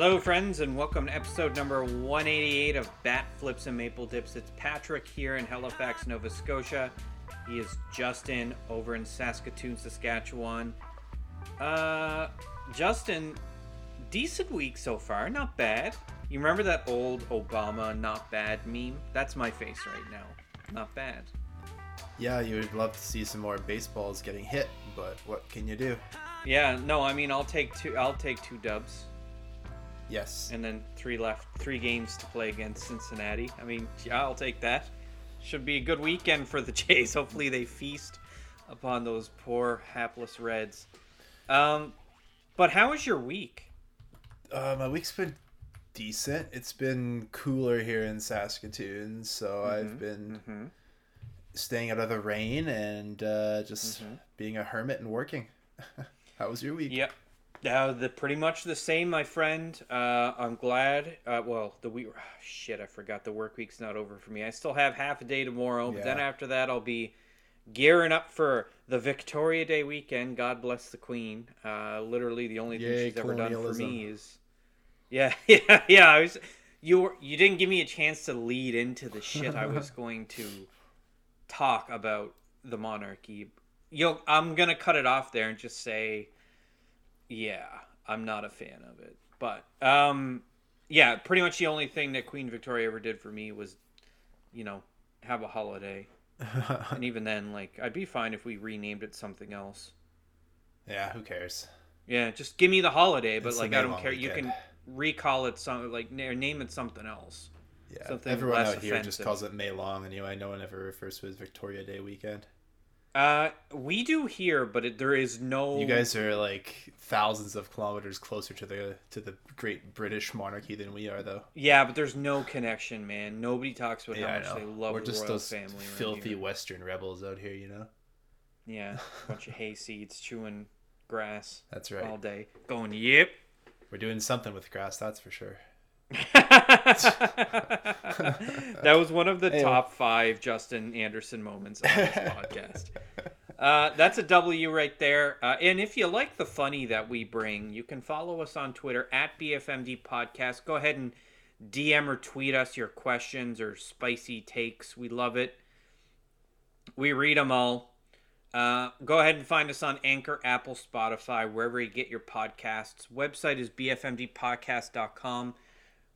Hello, friends, and welcome to episode number 188 of Bat Flips and Maple Dips. It's Patrick here in Halifax, Nova Scotia. He is Justin over in Saskatoon, Saskatchewan. Uh, Justin, decent week so far, not bad. You remember that old Obama not bad meme? That's my face right now. Not bad. Yeah, you would love to see some more baseballs getting hit, but what can you do? Yeah, no, I mean I'll take two. I'll take two dubs, Yes. and then three left, three games to play against Cincinnati. I mean, yeah, I'll take that. Should be a good weekend for the Jays. Hopefully they feast upon those poor hapless Reds. Um, but how was your week? Uh, my week's been decent. It's been cooler here in Saskatoon, so I've been Mm-hmm. staying out of the rain and uh, just Mm-hmm. being a hermit and working. How was your week? Yep. Uh, the pretty much the same, my friend. Uh, I'm glad. Uh, well, the week. ah, shit, I forgot the work week's not over for me. I still have half a day tomorrow, but then after that, I'll be gearing up for the Victoria Day weekend. God bless the Queen. Uh, literally, the only thing Yay, she's ever done for me is. Yeah, yeah, yeah. I was. You were, you didn't give me a chance to lead into the shit I was going to talk about the monarchy. Yo, I'm gonna cut it off there and just say, yeah, I'm not a fan of it. But um, yeah, pretty much the only thing that Queen Victoria ever did for me was, you know, have a holiday. and even then, like, I'd be fine if we renamed it something else. yeah, who cares? Yeah, just give me the holiday, but It's like I don't care. You can recall it some like name it something else. Yeah, Something everyone out here just calls it May Long anyway. No one ever refers to it as Victoria Day weekend. Uh, we do here, but it, there is no. You guys are like thousands of kilometers closer to the to the great British monarchy than we are, though. Yeah, but there's no connection, man. Nobody talks about Yeah, how much they love We're the just royal those family. filthy. Western rebels out here, you know. Yeah, bunch of hay seeds chewing grass That's right. all day, going yep. We're doing something with grass, that's for sure. that was one of the top five Justin Anderson moments on this podcast. Uh, that's a W right there. Uh, and if you like the funny that we bring, you can follow us on Twitter at BFMD Podcast. Go ahead and DM or tweet us your questions or spicy takes. We love it. We read them all. Uh, go ahead and find us on Anchor, Apple, Spotify, wherever you get your podcasts. Website is bfmdpodcast.com.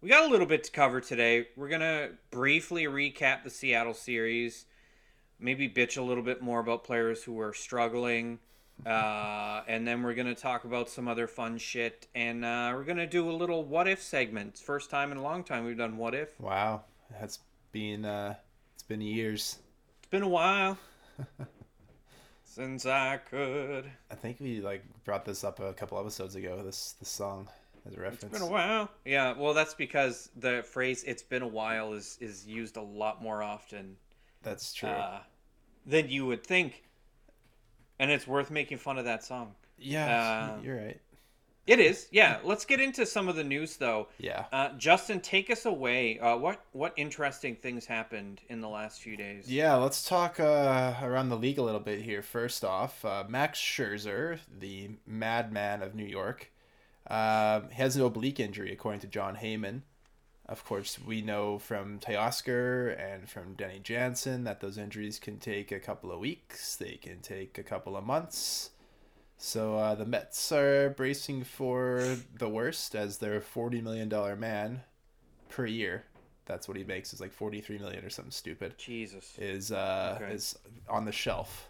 We got a little bit to cover today. We're going to briefly recap the Seattle series, maybe bitch a little bit more about players who are struggling. Uh, and then we're going to talk about some other fun shit. And uh, we're going to do a little what if segment. First time in a long time we've done what if. Wow, that's been uh, it's been years. It's been a while since I could. I think we like brought this up a couple episodes ago. This this song as a reference. It's been a while. Yeah, well, that's because the phrase "it's been a while" is is used a lot more often That's true. uh, than you would think, and it's worth making fun of that song. yeah, uh, you're right. It is. Yeah. Let's get into some of the news, though. Yeah. Uh, Justin, take us away. Uh, what what interesting things happened in the last few days? Yeah, let's talk uh, around the league a little bit here. First off, uh, Max Scherzer, the madman of New York, um, has an oblique injury, according to Jon Heyman. Of course, we know from Teoscar and from Danny Jansen that those injuries can take a couple of weeks, they can take a couple of months. So uh, the Mets are bracing for the worst as their $40 million man per year. That's what he makes is like 43 million or something stupid Jesus. is uh, Okay. is on the shelf.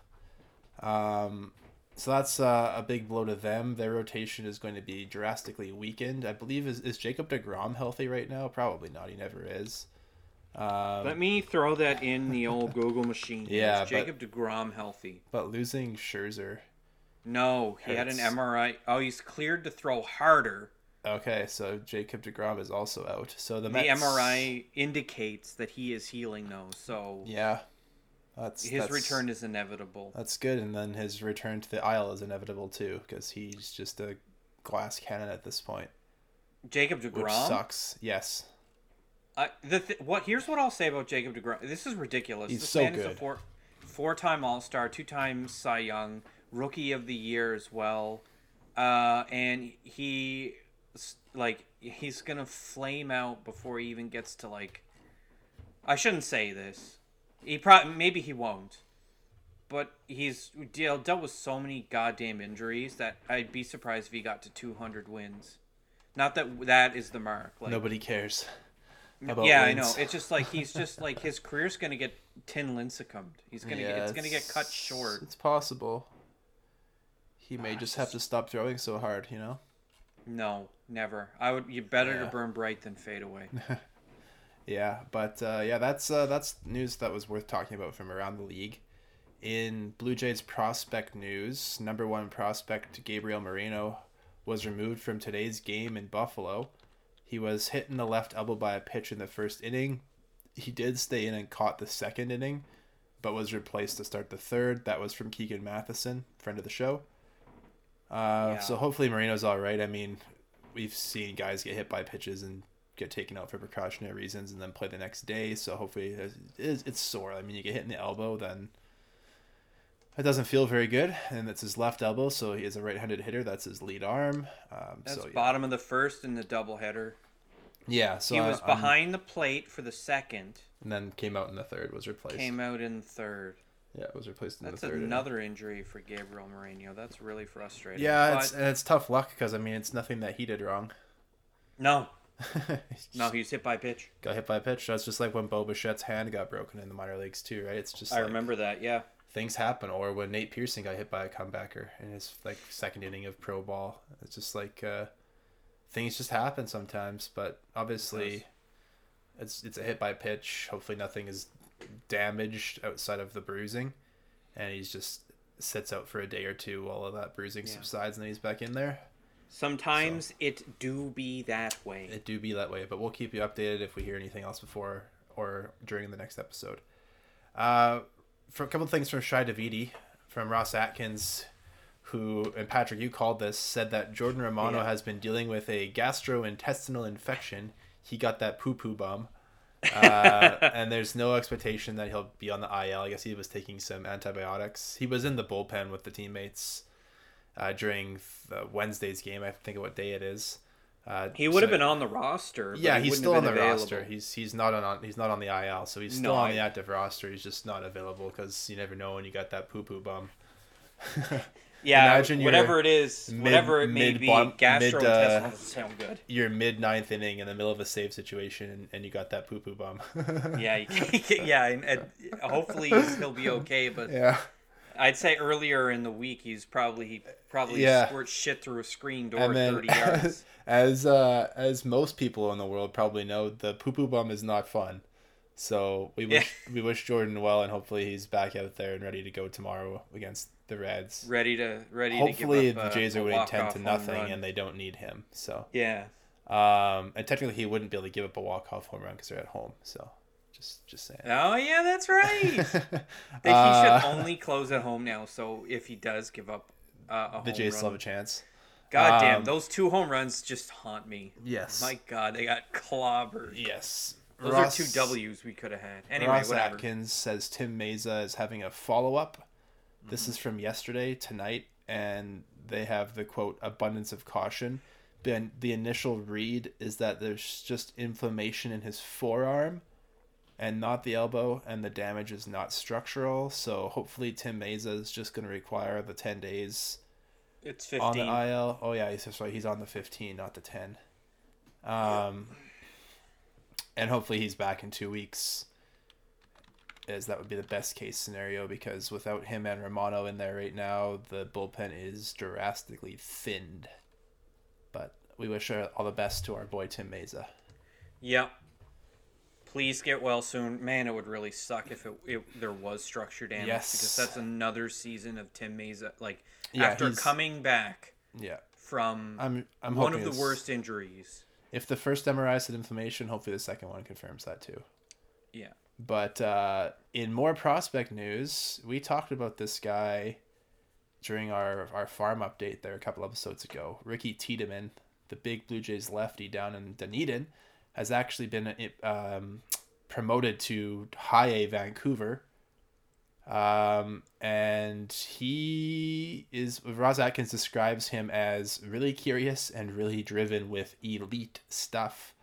Um, so that's uh, a big blow to them. Their rotation is going to be drastically weakened. I believe is is Jacob Degrom healthy right now? Probably not. He never is. Um, Let me throw that in the old Google machine. Yeah, Is Jacob Degrom healthy? but losing Scherzer. No, he had an MRI. Oh, he's cleared to throw harder. Okay, so Jacob Degrom is also out. So the The Mets, MRI indicates that he is healing, though. So Yeah, that's his that's, return is inevitable. That's good, and then his return to the IL is inevitable too, because he's just a glass cannon at this point, Jacob which Degrom. sucks. Yes. Uh, the th- what? Here's what I'll say about Jacob Degrom. This is ridiculous. He's this so man is a good. four, four-time All-Star, two-time Cy Young, Rookie of the Year as well, uh, and he like he's gonna flame out before he even gets to like. I shouldn't say this. He probably maybe he won't, but he's dealt dealt with so many goddamn injuries that I'd be surprised if he got to 200 wins. Not that that is the mark. Like, Nobody cares. about yeah, wins. I know. It's just like he's just like his career's gonna get Tim Lincecummed. He's gonna yeah, get, it's, it's gonna get cut short. It's possible. He may ah, just have to stop throwing so hard, you know. No, never. I would. You better yeah. to burn bright than fade away. yeah, but uh, yeah, that's uh, that's news that was worth talking about from around the league. In Blue Jays prospect news, number one prospect Gabriel Moreno was removed from today's game in Buffalo. He was hit in the left elbow by a pitch in the first inning. He did stay in and caught the second inning, but was replaced to start the third. That was from Keegan Matheson, friend of the show. Uh, yeah. So hopefully Moreno's all right. I mean, we've seen guys get hit by pitches and get taken out for precautionary reasons and then play the next day. So hopefully it's, it's sore. I mean, you get hit in the elbow, then it doesn't feel very good. And it's his left elbow, so he is a right-handed hitter. That's his lead arm. Um, That's so, yeah. bottom of the first in the doubleheader. Yeah, so he was behind the plate for the second, and then came out in the third. Was replaced. Came out in the third. Yeah, it was replaced in That's the third. That's another inning. injury for Gabriel Moreno. That's really frustrating. Yeah, but... it's, and it's tough luck because I mean it's nothing that he did wrong. No. no, he was hit by a pitch. Got hit by a pitch. That's just like when Bo Bichette's hand got broken in the minor leagues too, right? It's just. I like, remember that. Yeah. Things happen, or when Nate Pearson got hit by a comebacker in his like second inning of pro ball. It's just like uh, things just happen sometimes, but obviously, it it's it's a hit by pitch. Hopefully, nothing is damaged outside of the bruising, and he's just sits out for a day or two while all that bruising yeah. subsides, and then he's back in there. Sometimes so, it do be that way. It do be that way, but we'll keep you updated if we hear anything else before or during the next episode. Uh, for a couple of things from Shi Davidi, from Ross Atkins, who and Patrick, you called this, said that Jordan Romano yeah. has been dealing with a gastrointestinal infection. He got that poo poo bum uh, and there's no expectation that he'll be on the IL. I guess he was taking some antibiotics. He was in the bullpen with the teammates uh, during the Wednesday's game. I think of what day it is. Uh, he would so, have been on the roster. Yeah, he he's still on the available. roster. He's he's not on he's not on the IL, so he's still no, on I, the active roster. He's just not available because you never know when you got that poo poo bum. Yeah, Imagine whatever it is, mid, whatever it may be, gastrointestinal mid, uh, sound good. You're mid ninth inning in the middle of a save situation, and, you got that poo poo bum. yeah, yeah, and, and hopefully he'll be okay. But yeah, I'd say earlier in the week he's probably he probably yeah. squirts shit through a screen door then, thirty yards. As uh, as most people in the world probably know, the poo poo bum is not fun. So we wish yeah. we wish Jordan well, and hopefully he's back out there and ready to go tomorrow against the Reds. Ready to ready. Hopefully to the Jays are winning ten to nothing, and they don't need him. So yeah. Um, and technically he wouldn't be able to give up a walk off home run because they're at home. So just just saying. Oh yeah, that's right. he uh, should only close at home now. So if he does give up uh, a the Jays still have a chance. God damn, um, those two home runs just haunt me. Yes. My God, they got clobbered. Yes. Those Ross, are two W's we could have had. Anyway, Ross whatever. Atkins says Tim Mayza is having a follow up this is from yesterday, tonight, and they have the quote abundance of caution. Then the initial read is that there's just inflammation in his forearm and not the elbow, and the damage is not structural. So hopefully Tim Mayza is just going to require the 10 days. It's 15. On the IL. Oh, yeah, he's, right. He's on the 15, not the 10. Um, and hopefully he's back in two weeks as that would be the best case scenario because without him and Romano in there right now, the bullpen is drastically thinned. But we wish all the best to our boy Tim Mayza. Yep. Please get well soon. Man, it would really suck if it, it there was structure damage yes. because that's another season of Tim Mayza. Like yeah, after coming back, yeah, from I'm, I'm one of the worst injuries. If the first MRI said inflammation, hopefully the second one confirms that too. Yeah. But uh, in more prospect news, we talked about this guy during our, our farm update there a couple episodes ago. Ricky Tiedemann, the big Blue Jays lefty down in Dunedin, has actually been um, promoted to High A Vancouver. Um, and he is Ross Atkins describes him as really curious and really driven with elite stuff.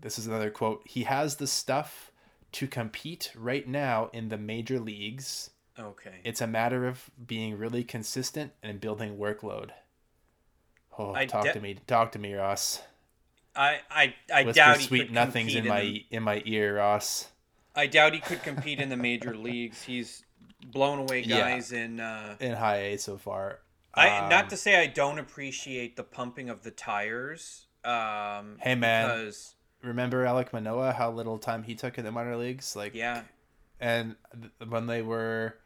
This is another quote. He has the stuff to compete right now in the major leagues. Okay. It's a matter of being really consistent and building workload. Oh, I talk de- to me, talk to me, Ross. I I, I Whisper doubt he sweet could nothings compete in my the- in my ear, Ross. I doubt he could compete in the major leagues. He's blown away Yeah. guys in. Uh, In high A so far. I Um, not to say I don't appreciate the pumping of the tires. Um, Hey, man. Because remember Alek Manoah, how little time he took in the minor leagues, like yeah, and th- when they were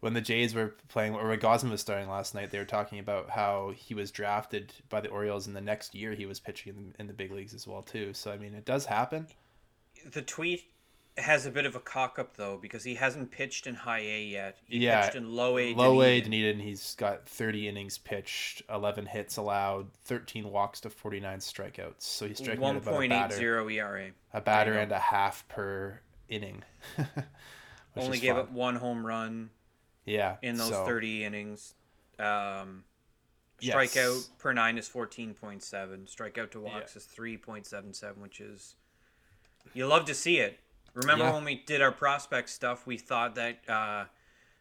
when the Jays were playing or when Gausman was starting last night, they were talking about how he was drafted by the Orioles, and the next year he was pitching in, in the big leagues as well too. So I mean, it does happen. the tweet has a bit of a cock up though because he hasn't pitched in high A yet. He Yeah, pitched in low A. Low A Dunedin. Dunedin, he's got 30 innings pitched, 11 hits allowed, 13 walks to 49 strikeouts. So he's striking One at about a point eight batter, zero ERA. a batter and a half per inning. Only gave fun. up one home run yeah in those so- thirty innings. Um, Yes. strikeout per nine is fourteen point seven. Strikeout to walks is three point seven seven, which is you love to see it. Remember Yeah. when we did our prospect stuff, we thought that uh,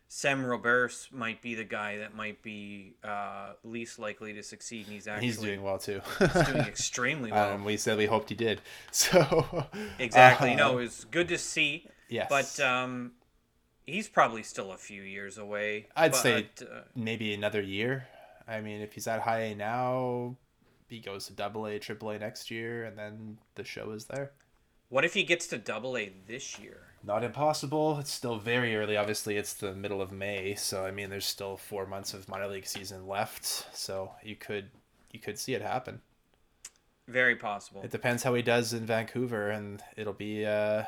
Sam Roberts might be the guy that might be uh, least likely to succeed, and he's actually He's doing well too. He's doing extremely well. Um, we said we hoped he did. So exactly. uh, no, it was good to see. yes, But um, he's probably still a few years away. I'd but, say- uh, maybe another year. I mean, if he's at high A now, he goes to double A, triple A next year, and then the show is there. what if he gets to Double A this year? Not impossible. It's still very early. Obviously, it's the middle of May, so I mean, there's still four months of minor league season left. So you could you could see it happen. Very possible. It depends how he does in Vancouver, and it'll be uh,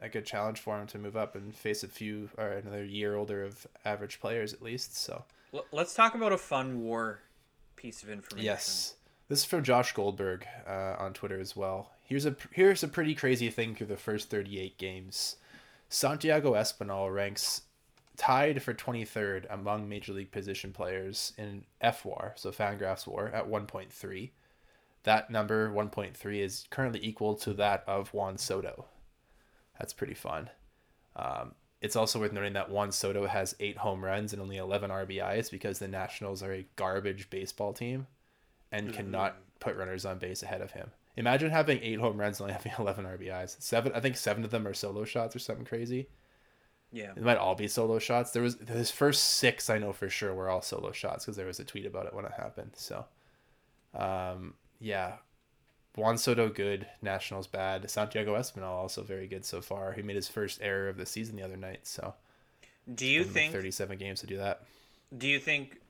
a good challenge for him to move up and face a few or another year older of average players at least. So let's talk about a fun war piece of information. yes, this is from Josh Goldberg uh, on Twitter as well. Here's a here's a pretty crazy thing through the first 38 games. Santiago Espinal ranks tied for 23rd among major league position players in FWAR, so Fangraphs WAR at 1.3. That number 1.3 is currently equal to that of Juan Soto. That's pretty fun. Um, it's also worth noting that Juan Soto has eight home runs and only 11 RBIs because the Nationals are a garbage baseball team and cannot put runners on base ahead of him. Imagine having eight home runs and only having 11 RBIs. Seven, I think seven of them are solo shots or something crazy. Yeah. It might all be solo shots. There was his first six, I know for sure, were all solo shots because there was a tweet about it when it happened. So, um, yeah, Juan Soto good, Nationals bad. Santiago Espinal also very good so far. He made his first error of the season the other night. So, Do you in think? 37 games to do that? Do you think?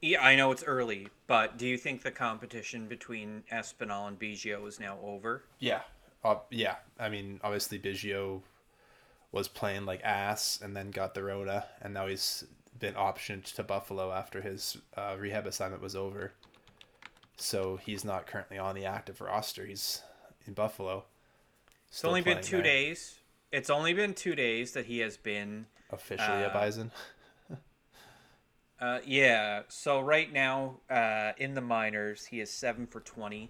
Yeah, I know it's early, but do you think the competition between Espinal and Biggio is now over? Yeah, uh, yeah. I mean, obviously Biggio was playing like ass and then got the Rona, and now he's been optioned to Buffalo after his uh, rehab assignment was over. So he's not currently on the active roster. He's in Buffalo. It's only been two days. It's only been two days that he has been. Officially a uh, Bison. Uh, yeah. So right now, uh, in the minors, he is seven for twenty,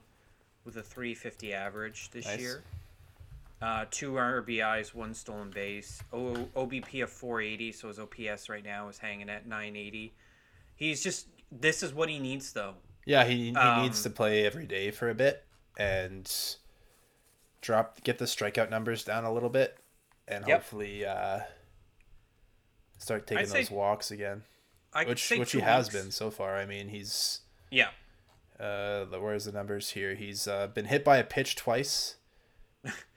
with a three fifty average this Nice. year. Uh, two RBIs, one stolen base. O- OBP of 480, so his OPS right now is hanging at 980. He's just this is what he needs though. Yeah, he, he Um, needs to play every day for a bit and drop get the strikeout numbers down a little bit, and Yep. hopefully uh, start taking I'd say- those walks again. I which which he two has been so far. I mean, he's Yeah. uh, where's the numbers here? He's uh, been hit by a pitch twice.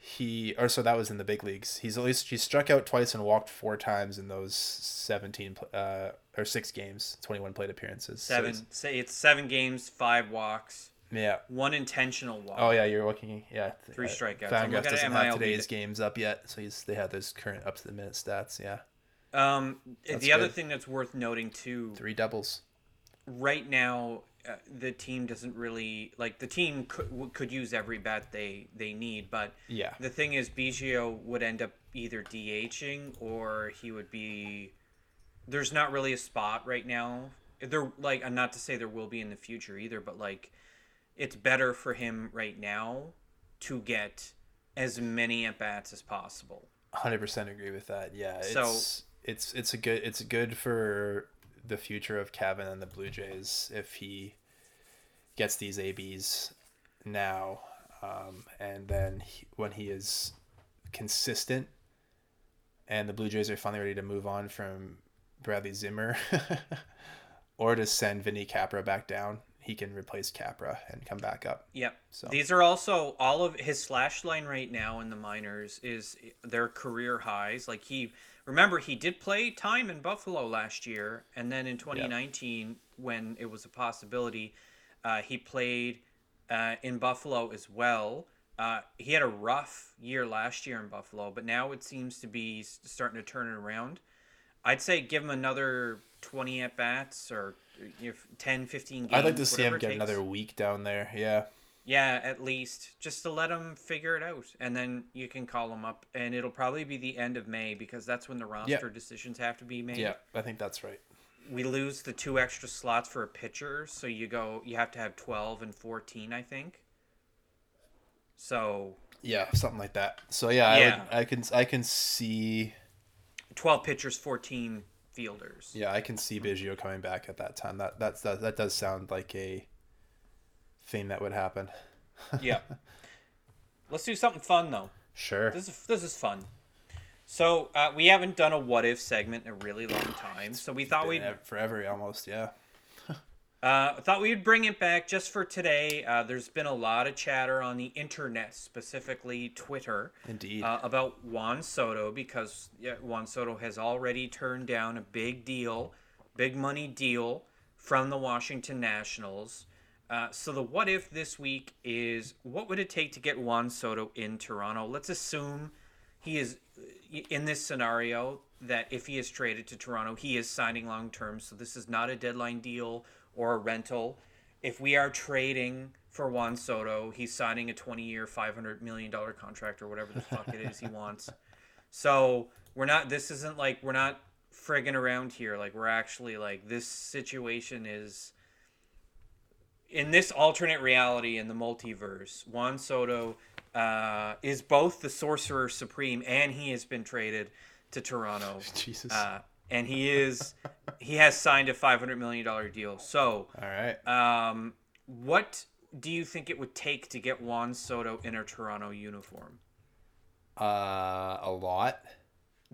He or so that was in the big leagues. He's at least he struck out twice and walked four times in those seventeen uh, or six games, twenty one plate appearances. Seven. he's- say it's seven games, five walks, yeah. one intentional walk. Oh yeah, you're looking. Yeah, Three strikeouts. Fangraphs doesn't have today's games up yet, so he's they have those current up to the minute stats. Yeah, Um, That's the other thing that's worth noting too, three doubles. right now, uh, the team doesn't really like the team could could use every bat they they need, but Yeah. the thing is, Biggio would end up either DHing or he would be. There's not really a spot right now. There, like, and not to say there will be in the future either, but like, it's better for him right now to get as many at bats as possible. Hundred percent agree with that. Yeah, it's So- it's it's a good it's good for the future of Cavan and the Blue Jays if he gets these ABs now, um, and then he, when he is consistent, and the Blue Jays are finally ready to move on from Bradley Zimmer, or to send Vinny Capra back down, he can replace Capra and come back up. Yep. So- These are also all of his slash line right now in the minors is their career highs. Like he remember he did play time in Buffalo last year, and then in 2019 when it was a possibility, uh, he played uh, in Buffalo as well. Uh, he had a rough year last year in Buffalo, but now it seems to be starting to turn it around. I'd say give him another 20 at bats or you know, 10, 15 games. I'd like to see him get takes. another week down there. Yeah. Yeah, at least just to let them figure it out, and then you can call them up, and it'll probably be the end of May because that's when the roster decisions have to be made. Yeah, I think that's right. We lose the two extra slots for a pitcher, so you go. You have to have twelve and fourteen, I think. So Yeah, something like that. So yeah, Yeah. I, would, I can I can see twelve pitchers, fourteen fielders. yeah I can see Biggio coming back at that time. That that's that, that does sound like a thing that would happen. yeah. Let's do something fun though. Sure. This is this is fun. So uh, we haven't done a what if segment in a really long time, so we thought we'd ev- forever almost. Yeah. Uh, thought we would bring it back just for today. Uh, there's been a lot of chatter on the internet, specifically Twitter, Indeed. uh, about Juan Soto because yeah, Juan Soto has already turned down a big deal, big money deal from the Washington Nationals. Uh, so the what if this week is what would it take to get Juan Soto in Toronto? Let's assume he is in this scenario that if he is traded to Toronto, he is signing long term. So this is not a deadline deal or a rental. If we are trading for Juan Soto, he's signing a 20 year, $500 million contract or whatever the fuck it is he wants. So we're not, this isn't like, we're not frigging around here. Like, we're actually like, this situation is in this alternate reality in the multiverse, Juan Soto uh, is both the Sorcerer Supreme and he has been traded to Toronto. Jesus. Uh, and he is he has signed a five hundred million dollar deal. So, All right. um, what do you think it would take to get Juan Soto in a Toronto uniform? Uh, a lot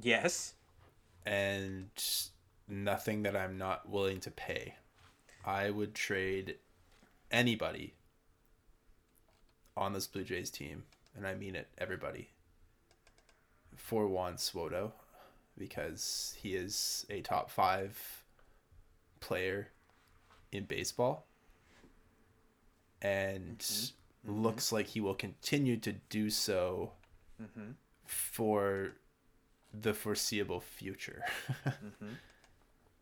Yes. and nothing that I'm not willing to pay. I would trade anybody on this Blue Jays team, and I mean it, everybody, for Juan Swoto, because he is a top five player in baseball, and mm-hmm. looks like he will continue to do so mm-hmm. for the foreseeable future.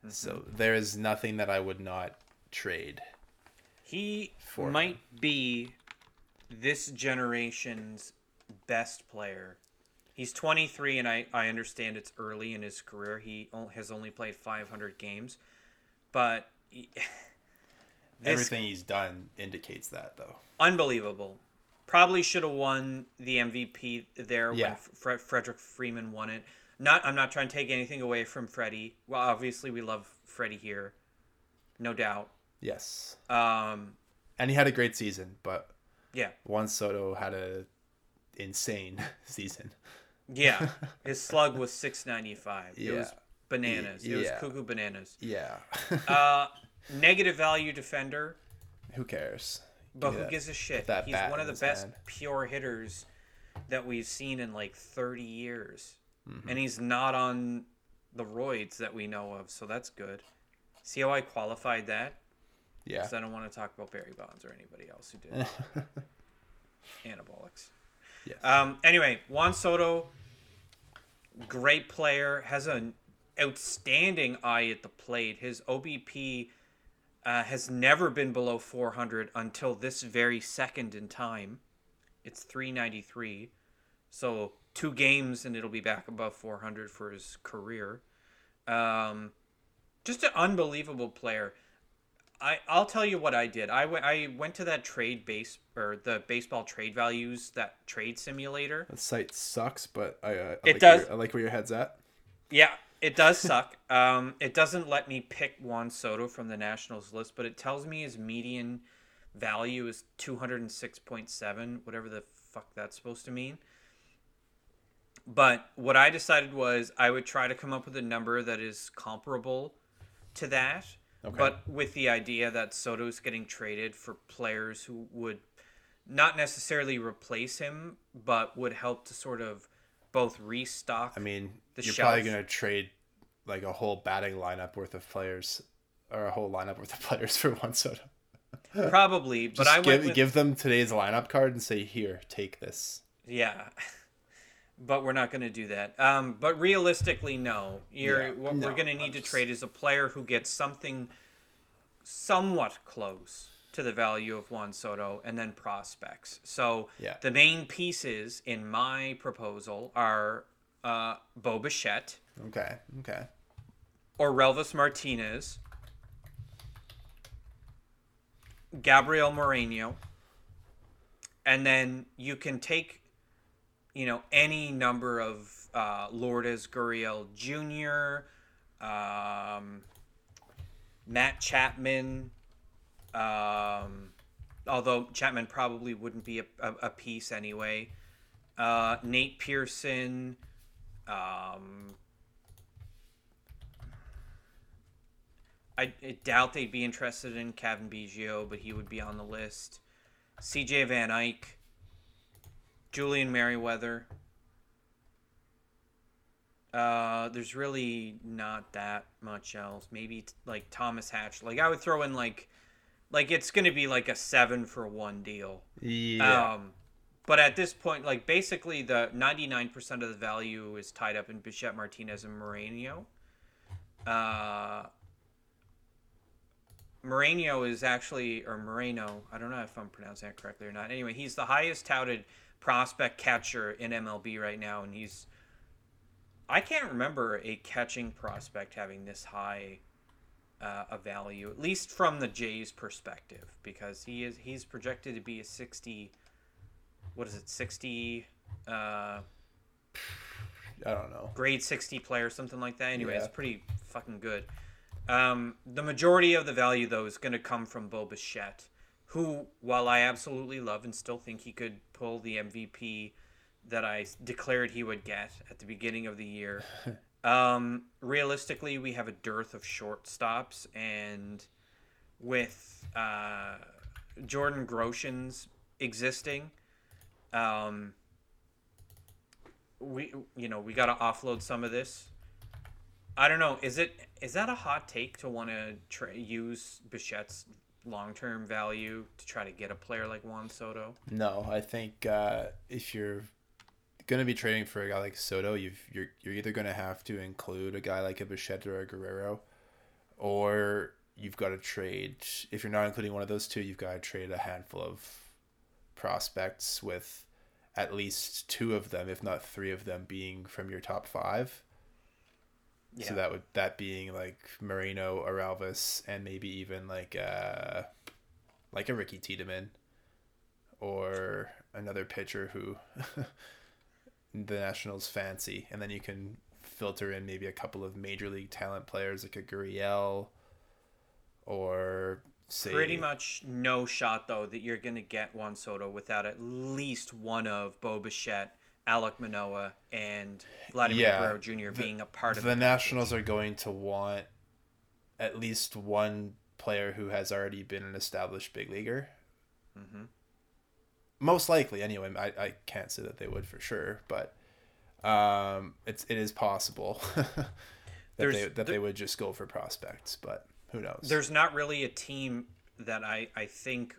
Mm-hmm. So there is nothing that I would not trade. He For might be this generation's best player. He's 23, and I, I understand it's early in his career. He has only played 500 games, but he- Everything he's done indicates that, though. unbelievable. Probably should have won the MVP there Yeah. when Fre- Frederick Freeman won it. Not, I'm not trying to take anything away from Freddie. Well, obviously we love Freddie here, no doubt. Yes, Um, and he had a great season, but yeah, Juan Soto had a insane season. yeah. His slug was 695. It was bananas. It was Yeah. cuckoo bananas. Yeah. Uh, negative value defender, who cares? but who that- gives a shit? He's one of the best hand. pure hitters that we've seen in like 30 years. Mm-hmm. And he's not on the roids that we know of, so that's good. See how I qualified that? Yeah. Because I don't want to talk about Barry Bonds or anybody else who did anabolics. yes. Um, anyway, Juan Soto, great player, has an outstanding eye at the plate. His OBP, uh, uh, has never been below 400 until this very second in time. It's 393. So two games and it'll be back above 400 for his career. Um, just an unbelievable player. I I'll tell you what I did. I went I went to that trade base or the baseball trade values that trade simulator. The site sucks, but I, uh, I It like does. Where, I like where your head's at. Yeah, it does suck. um, it doesn't let me pick Juan Soto from the Nationals list, but it tells me his median value is 206.7, whatever the fuck that's supposed to mean. But what I decided was I would try to come up with a number that is comparable to that, Okay. but with the idea that Soto's getting traded for players who would not necessarily replace him, but would help to sort of both restock I mean, you're probably gonna trade like a whole batting lineup worth of players, or a whole lineup worth of players for Juan Soto. Probably, but Just I give with, give them today's lineup card and say, "Here, take this." yeah. But we're not going to do that. Um, but realistically, no. You're Yeah, what no, we're going to need to trade is a player who gets something somewhat close to the value of Juan Soto, and then prospects. So Yeah. the main pieces in my proposal are uh, Bo Bichette Okay. Okay. Orelvis Martinez, Gabriel Moreno, and then you can take, you know, any number of uh, Lourdes Gurriel Jr., um, Matt Chapman, um, although Chapman probably wouldn't be a, a, a piece anyway. Uh, Nate Pearson, um, I, I doubt they'd be interested in Cavan Biggio, but he would be on the list. CJ Van Eyck, Julian Merryweather. Uh, there's really not that much else. Maybe like Thomas Hatch. Like I would throw in like, like it's gonna be like a seven for one deal. Yeah. Um, but at this point, like basically the 99% of the value is tied up in Bichette Martinez and Moreno. Uh, Moreno is actually, or Moreno, I don't know if I'm pronouncing that correctly or not. Anyway, he's the highest touted prospect catcher in MLB right now, and he's. I can't remember a catching prospect having this high uh, a value, at least from the Jays' perspective, because he is he's projected to be a sixty. What is it, sixty? Uh, I don't know. grade 60 player, something like that. Anyway, Yeah. it's pretty fucking good. Um, the majority of the value, though, is going to come from Bo Bichette, who, while I absolutely love and still think he could pull the MVP that I declared he would get at the beginning of the year, um, realistically, we have a dearth of shortstops, and with uh, Jordan Groshans existing, um, we you know we got to offload some of this. I don't know. Is it is that a hot take to want to tra- use Bichette's long term value to try to get a player like Juan Soto? No, I think uh, if you're gonna be trading for a guy like Soto, you've you're you're either gonna have to include a guy like a Bichette or a Guerrero, or you've got to trade. If you're not including one of those two, you've got to trade a handful of prospects with at least two of them, if not three of them, being from your top five. So that would that being like Moreno, Orelvis, and maybe even like uh like a Ricky Tiedemann or another pitcher who the Nationals fancy, and then you can filter in maybe a couple of major league talent players like a Gurriel or say Pretty much no shot though that you're gonna get Juan Soto without at least one of Bo Bichette, Alek Manoah, and Vladimir Yeah, Guerrero Jr. being a part of the. Nationals are going to want at least one player who has already been an established big leaguer. Mhm. Most likely, anyway. I, I can't say that they would for sure, but um, it's it is possible that There's- they that there- they would just go for prospects, but who knows? There's not really a team that I, I think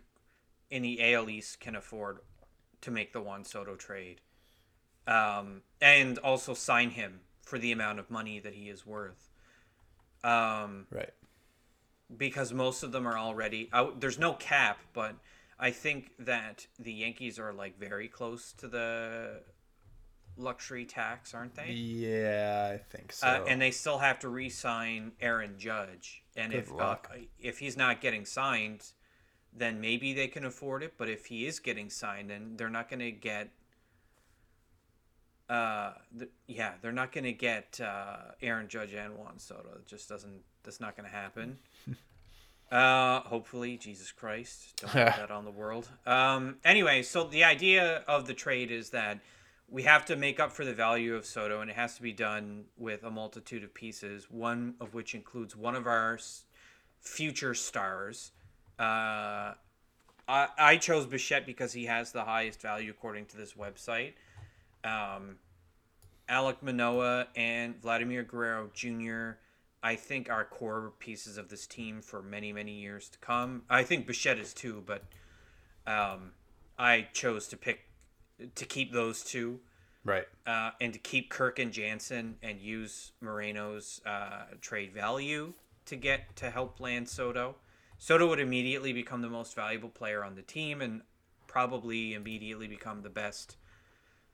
in the AL East can afford to make the Juan Soto trade. Um, and also sign him for the amount of money that he is worth. Um, right. because most of them are already out. There's no cap, but I think that the Yankees are like very close to the luxury tax, aren't they? Yeah, I think so. Uh, and they still have to re-sign Aaron Judge, and Good if uh, if he's not getting signed, then maybe they can afford it. But if he is getting signed, then they're not going to get. Uh, th- yeah, they're not going to get uh, Aaron Judge and Juan Soto. It just doesn't. That's not going to happen. Uh, hopefully, Jesus Christ, don't put that on the world. Um, anyway, so the idea of the trade is that we have to make up for the value of Soto, and it has to be done with a multitude of pieces. One of which includes one of our future stars. Uh, I, I chose Bichette because he has the highest value according to this website. Um, Alek Manoah and Vladimir Guerrero Jr. I think are core pieces of this team for many many years to come. I think Bichette is too, but um, I chose to pick to keep those two right. uh, and to keep Kirk and Jansen and use Moreno's uh, trade value to get to help land Soto. Soto would immediately become the most valuable player on the team and probably immediately become the best.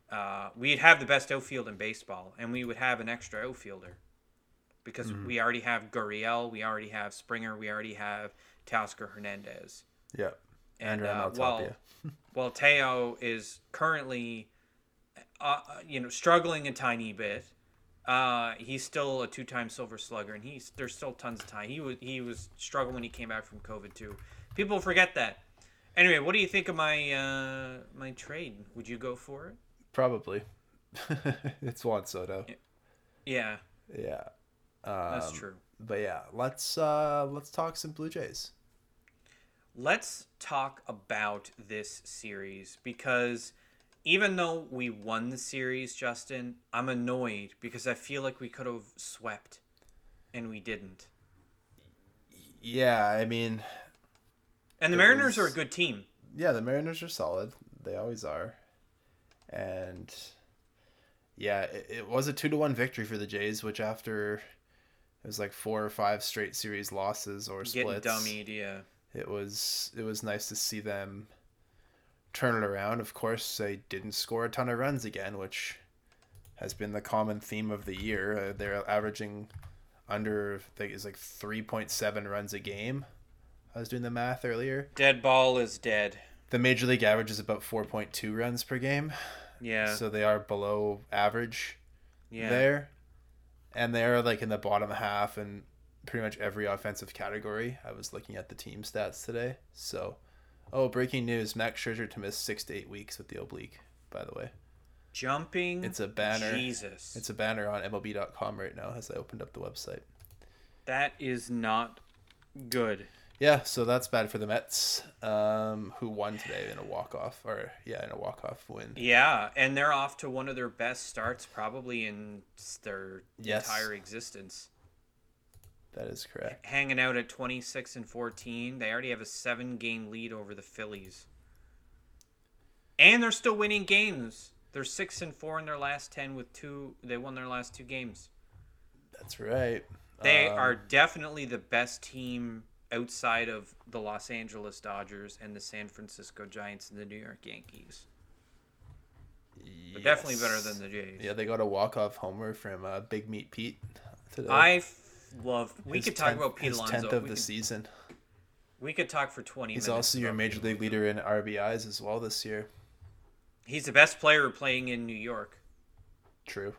Uh, we'd have the best outfield in baseball, and we would have an extra outfielder because we already have Gurriel, we already have Springer, we already have Teoscar Hernandez. Yeah. And uh, while while Teo is currently, uh, you know, struggling a tiny bit, uh, he's still a two-time Silver Slugger, and he's there's still tons of time. He was he was struggling when he came back from COVID too. People forget that. Anyway, what do you think of my uh, my trade? Would you go for it? Probably. it's Juan Soto. Yeah, Yeah. Um, that's true. But yeah, let's uh let's talk some Blue Jays. Let's talk about this series because even though we won the series, Justin, I'm annoyed because I feel like we could have swept and we didn't. Yeah, I mean, And the Mariners are a good team. yeah, the Mariners are solid. They always are. And yeah, it, it was a two to one victory for the Jays, which after it was like four or five straight series losses or Getting splits. dummied, yeah. It was it was nice to see them turn it around. Of course, they didn't score a ton of runs again, which has been the common theme of the year. Uh, they're averaging under I think it's like three point seven runs a game. I was doing the math earlier. Dead ball is dead. The major league average is about four point two runs per game, Yeah. so they are below average yeah. there, and they are like in the bottom half in pretty much every offensive category. I was looking at the team stats today. So, oh, breaking news: Max Scherzer to miss six to eight weeks with the oblique. By the way, Jumping. it's a banner. Jesus. It's a banner on MLB.com right now as I opened up the website. that is not good. Yeah, so that's bad for the Mets, um, who won today in a walk off, or yeah, in a walk off win. Yeah, and they're off to one of their best starts probably in their Yes. entire existence. That is correct. hanging out at 26 and 14. They already have a seven game lead over the Phillies. And they're still winning games. They're 6 and 4 in their last 10 with two they won their last two games. That's right. They Um, are definitely the best team outside of the Los Angeles Dodgers and the San Francisco Giants and the New York Yankees. But definitely better than the Jays. Yeah, they got a walk off homer from uh, Big Meat Pete today. I f- love we could talk 10th about Pete his Alonso. tenth of we, the could, season. we could talk for 20 He's also your major league leader in RBIs as well this year. He's the best player playing in New York, True.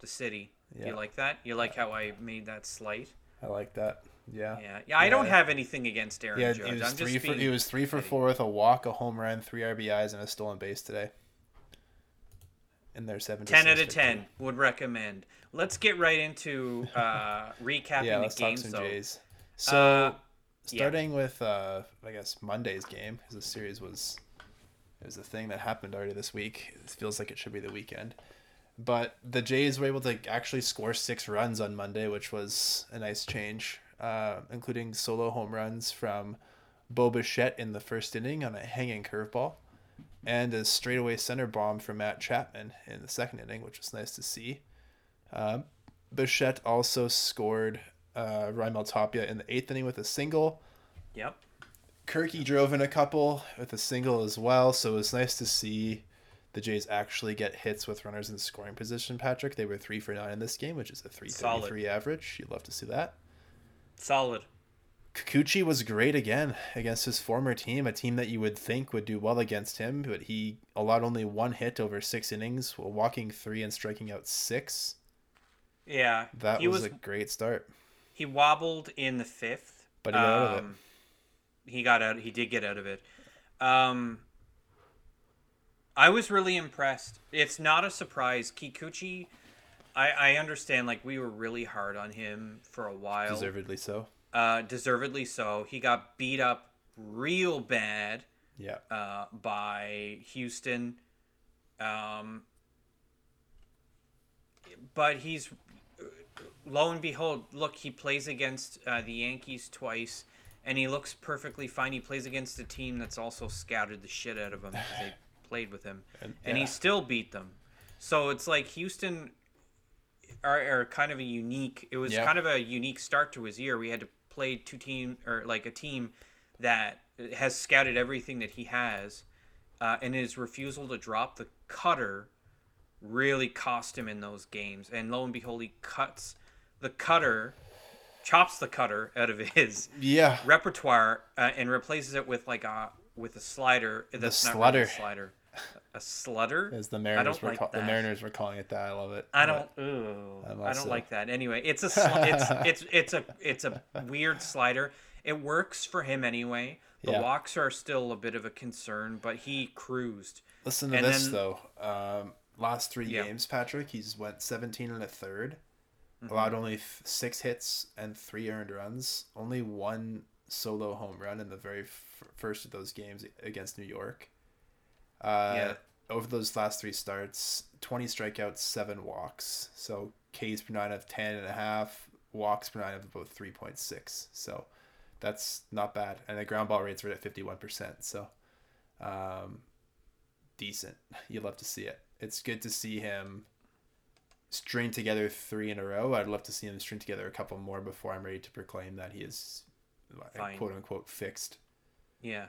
the city. Yeah. You like that? You like how I made that slight? I like that. Yeah. Yeah. Yeah, I don't have anything against Aaron Yeah, Judge. he was I'm three just for he was three for four with a walk, a home run, three RBIs, and a stolen base today. In their seven. 10 out of 10 would recommend. Let's get right into uh, recapping Yeah, the let's talk games, some though. Jays. So Uh, yeah. starting with uh, I guess Monday's game because the series was it was a thing that happened already this week. It feels like it should be the weekend. But the Jays were able to actually score six runs on Monday, which was a nice change, uh, including solo home runs from Bo Bichette in the first inning on a hanging curveball, and a straightaway center bomb from Matt Chapman in the second inning, which was nice to see. Um, Bichette also scored uh, Raimel Tapia in the eighth inning with a single. Yep. Kirky drove in a couple with a single as well, so it was nice to see the Jays actually get hits with runners in scoring position. Patrick, they were three for nine in this game, which is a three thirty three average. You'd love to see that. Solid. Kikuchi was great again against his former team, a team that you would think would do well against him, but he allowed only one hit over six innings, walking three and striking out six. Yeah, that was, was, a great start. He wobbled in the fifth, but he got um, out of it. Um, he got out. He did get out of it. Um, I was really impressed. It's not a surprise. Kikuchi, I I understand. Like we were really hard on him for a while. Deservedly so. Uh, deservedly so. He got beat up real bad. Yeah. Uh, by Houston. Um, but he's lo and behold, look, he plays against uh, the Yankees twice, and he looks perfectly fine. He plays against a team that's also scouted the shit out of him because they played with him, and, and he still beat them. So it's like Houston are, are kind of a unique. It was kind of a unique start to his year. We had to play two team or like a team that has scouted everything that he has, uh, and his refusal to drop the cutter really cost him in those games. And lo and behold, he cuts the cutter, chops the cutter out of his yeah repertoire uh, and replaces it with like a with a slider. That's the slutter. Really slider. A slutter? As the Mariners were like the Mariners were calling it that. I love it. I don't. Ooh, I don't like that. Anyway, it's a sl- it's it's it's a it's a weird slider. It works for him anyway. The yeah. walks are still a bit of a concern, but he cruised. Listen to and this then, though. Um, last three yeah. games, Patrick, he's went 17 and a 3rd mm-hmm. allowed only f- six hits and three earned runs, only one solo home run in the very f- first of those games against New York. Uh, yeah. Over those last three starts, 20 strikeouts, seven walks. So Ks per nine of 10 and a half, walks per nine of about 3.6. So that's not bad. And the ground ball rates were at 51%. So um, decent. You love to see it. It's good to see him string together three in a row. I'd love to see him string together a couple more before I'm ready to proclaim that he is Fine. quote unquote fixed. Yeah.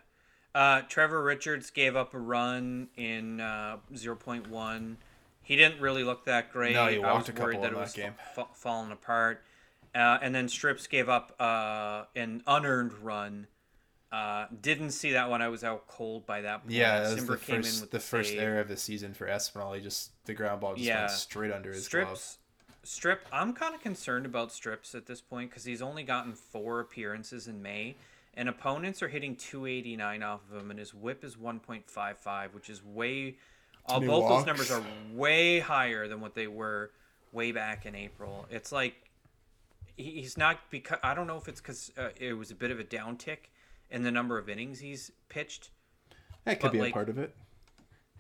Uh, Trevor Richards gave up a run in uh, 0.1. He didn't really look that great. No, he walked I was worried that it was game. F- falling apart. Uh, and then Strips gave up uh, an unearned run. Uh, didn't see that one. I was out cold by that point. Yeah, that was the first, the, the first error of the season for Espinal. He just the ground ball just yeah. went straight under his Strips, glove. Strip, I'm kind of concerned about Strips at this point because he's only gotten four appearances in May, and opponents are hitting 289 off of him, and his WHIP is 1.55, which is way. Uh, both walks. those numbers are way higher than what they were way back in April. It's like he's not because I don't know if it's because uh, it was a bit of a downtick in the number of innings he's pitched. That could be like, a part of it.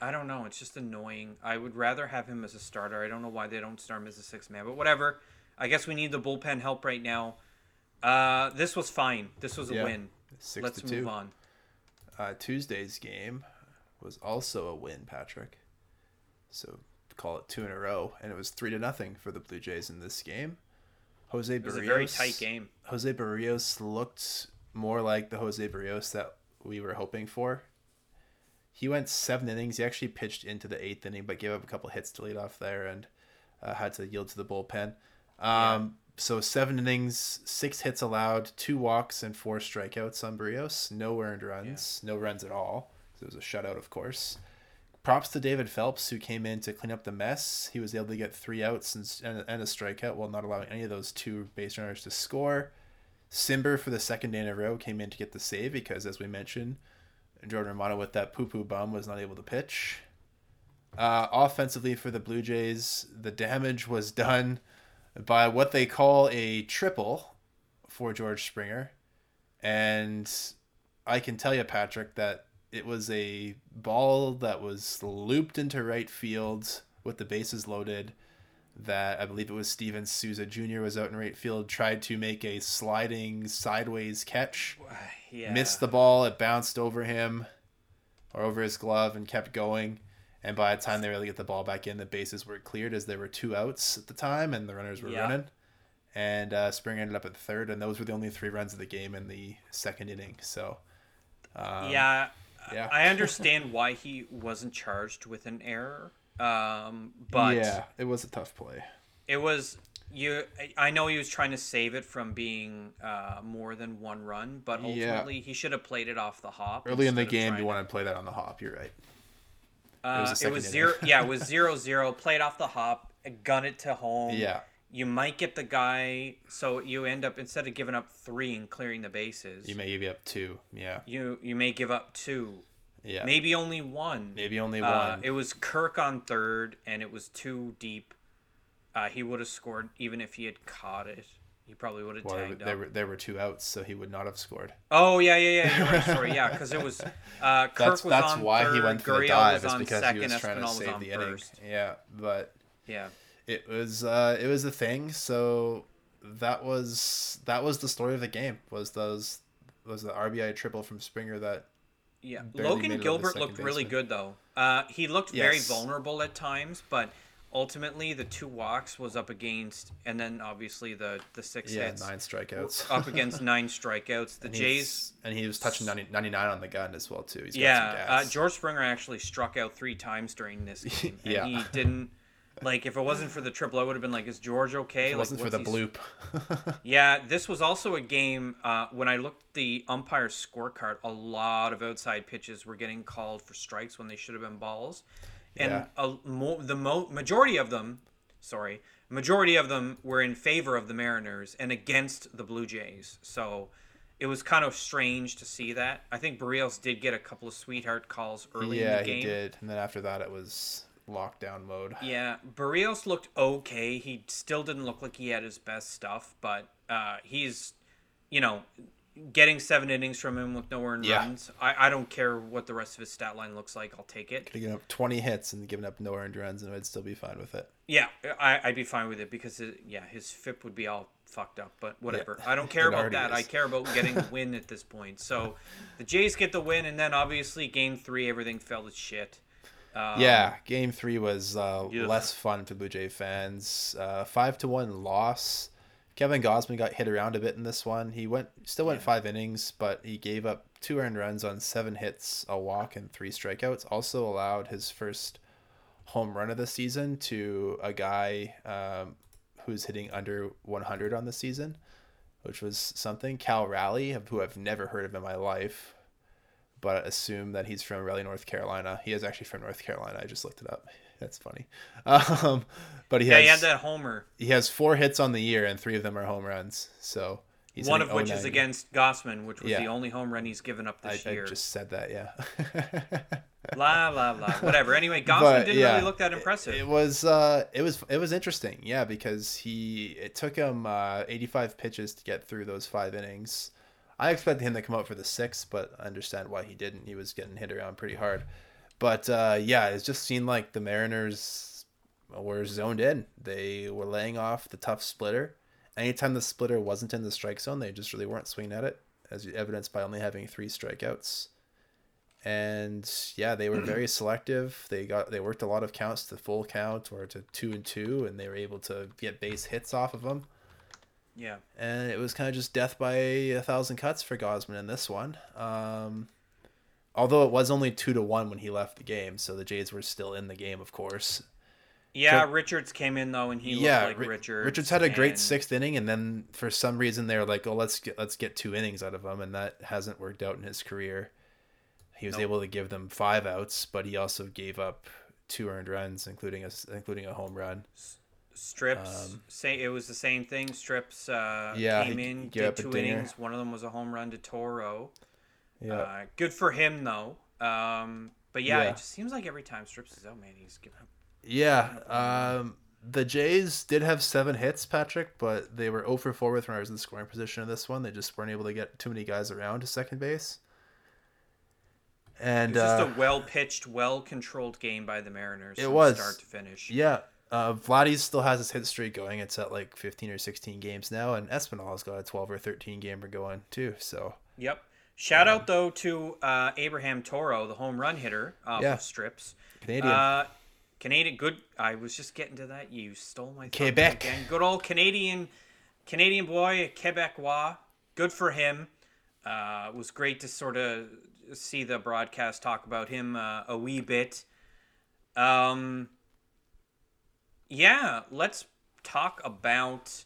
I don't know. It's just annoying. I would rather have him as a starter. I don't know why they don't start him as a six man, but whatever. I guess we need the bullpen help right now. Uh, this was fine. This was a yeah, win. let Let's move on. Uh, Tuesday's game was also a win, Patrick. So call it two in a row, and it was three to nothing for the Blue Jays in this game. Jose Berrios. It was a very tight game. Jose Berrios looked more like the Jose Berrios that we were hoping for. He went seven innings. He actually pitched into the eighth inning, but gave up a couple hits to lead off there and uh, had to yield to the bullpen. Um, yeah. So seven innings, six hits allowed, two walks, and four strikeouts on Berrios. No earned runs, yeah. no runs at all. So it was a shutout, of course. Props to David Phelps, who came in to clean up the mess. He was able to get three outs and, and a strikeout while not allowing any of those two base runners to score. Cimber for the second day in a row came in to get the save because, as we mentioned, Jordan Romano with that poo poo bum was not able to pitch. Uh, offensively for the Blue Jays, the damage was done by what they call a triple for George Springer. And I can tell you, Patrick, that it was a ball that was looped into right field with the bases loaded that I believe it was Steven Souza Jr. was out in right field, tried to make a sliding sideways catch, yeah. missed the ball, it bounced over him or over his glove and kept going. And by the time they really get the ball back in, the bases were cleared as there were two outs at the time and the runners were yeah. running. and uh, Springer ended up at third, and those were the only three runs of the game in the second inning. So, um, yeah, yeah. I understand why he wasn't charged with an error, um, but yeah, it was a tough play. it was you. I- know he was trying to save it from being uh, more than one run, but Yeah. ultimately he should have played it off the hop Early in the game, you to- want to play that on the hop. You're right. Uh, was it was zero. yeah, it was zero zero. Played off the hop, gun it to home. Yeah, You might get the guy, so you end up instead of giving up three and clearing the bases, you may give up two. Yeah, you you may give up two, yeah, maybe only one. maybe only Uh, one. it was Kirk on third, and it was too deep. Uh, he would have scored even if he had caught it. He probably would have well, tagged there up. were there were two outs, so he would not have scored. Oh yeah, yeah, yeah. Right. Sorry, yeah, because it was uh, Kirk That's was that's on why third, he went for the Gurriel dive, is because second, he was trying Espinal to save the inning. first. Yeah, but Yeah. it was uh it was a thing so that was that was the story of the game was those was the rbi triple from springer that Yeah, Logan made it on the Gilbert looked really good though. Uh, he looked very vulnerable at times, but ultimately the two walks was up against, and then obviously the the six yeah hits nine strikeouts up against nine strikeouts. The And Jays, and he was touching 90, 99 on the gun as well too He's got yeah, uh. George Springer actually struck out three times during this game, and Yeah. he didn't. Like if it wasn't for the triple, I would have been like, "Is George okay?" it like, wasn't for the bloop Yeah, this was also a game uh, when I looked at the umpire's scorecard. A lot of outside pitches were getting called for strikes when they should have been balls, and Yeah. a, mo- the mo- majority of them, sorry, majority of them were in favor of the Mariners and against the Blue Jays. So it was kind of strange to see that. I think Berrios did get a couple of sweetheart calls early yeah in the game. Yeah, he did and then after that it was lockdown mode Yeah, Berrios looked okay. He still didn't look like he had his best stuff, but uh, he's, you know, getting seven innings from him with no earned Yeah. runs. I, I don't care what the rest of his stat line looks like. I'll take it. could have given up 20 hits and given up no earned runs and i'd still be fine with it Yeah, I, I'd be fine with it because, it, yeah, his FIP would be all fucked up, but whatever. I don't care It about already that. I care about getting the win at this point. So the Jays get the win, and then obviously game three, everything fell to shit. Um, yeah, game three was uh, Yeah. less fun for Blue Jay fans. Uh, five to one loss. Kevin Gausman got hit around a bit in this one. He went still went five innings, but he gave up two earned runs on seven hits, a walk, and three strikeouts. Also allowed his first home run of the season to a guy um, who's hitting under 100 on the season, which was something. Cal Raleigh, who I've never heard of in my life, but I assume that he's from Raleigh, North Carolina. He is actually from North Carolina. I just looked it up. That's funny. Um, but he Yeah, has he had that homer. he has four hits on the year, and three of them are home runs. So he's one of which is against Gausman, which was Yeah. the only home run he's given up I, this I year. just said that, yeah. Blah blah blah. Whatever. Anyway, Gausman But, didn't yeah, really look that impressive. It was uh it was it was interesting, yeah, because he it took him uh 85 pitches to get through those five innings. I expected him to come out for the sixth, but I understand why he didn't. He was getting hit around pretty hard. But uh yeah, it just seemed like the Mariners were zoned in. They were laying off the tough splitter. Anytime the splitter wasn't in the strike zone, they just really weren't swinging at it, as evidenced by only having three strikeouts and yeah, they were very selective. They got they worked a lot of counts to full count or to two and two, and they were able to get base hits off of them. Yeah. And it was kind of just death by a thousand cuts for Gausman in this one. Um, although it was only two to one when he left the game, so the Jays were still in the game, of course. Yeah, So- Richards came in though, and he yeah, looked like Richards. Richards had a great and- sixth inning, and then for some reason they were like, "Oh, let's get let's get two innings out of him," and that hasn't worked out in his career. He was Nope. able to give them five outs, but he also gave up two earned runs, including a including a home run. Strips, say it was the same thing. Strips uh, Um, Yeah, came in, did two innings. One of them was a home run to Toro. Yeah, Uh, good for him though. Um, but yeah, Yeah. it just seems like every time Strips is out, man, he's giving up. yeah. Um, the Jays did have seven hits, Patrick, but they were 0 for 4 with runners in scoring position in this one. They just weren't able to get too many guys around to second base. And It was just uh, a well pitched, well controlled game by the Mariners. It from was. start to finish. Yeah. Uh, Vladdy still has his hit streak going. It's at like 15 or 16 games now, and Espinal's got a 12 or 13 gamer going too. So Yep. Shout out though to uh, Abraham Toro, the home run hitter off Yeah. of Strips. Canadian. Uh, Canadian, good. I was just getting to that. You stole my Quebec. again. Good old Canadian, Canadian boy, Quebecois, good for him. Uh, it was great to sort of see the broadcast talk about him uh, a wee bit. Um, yeah, let's talk about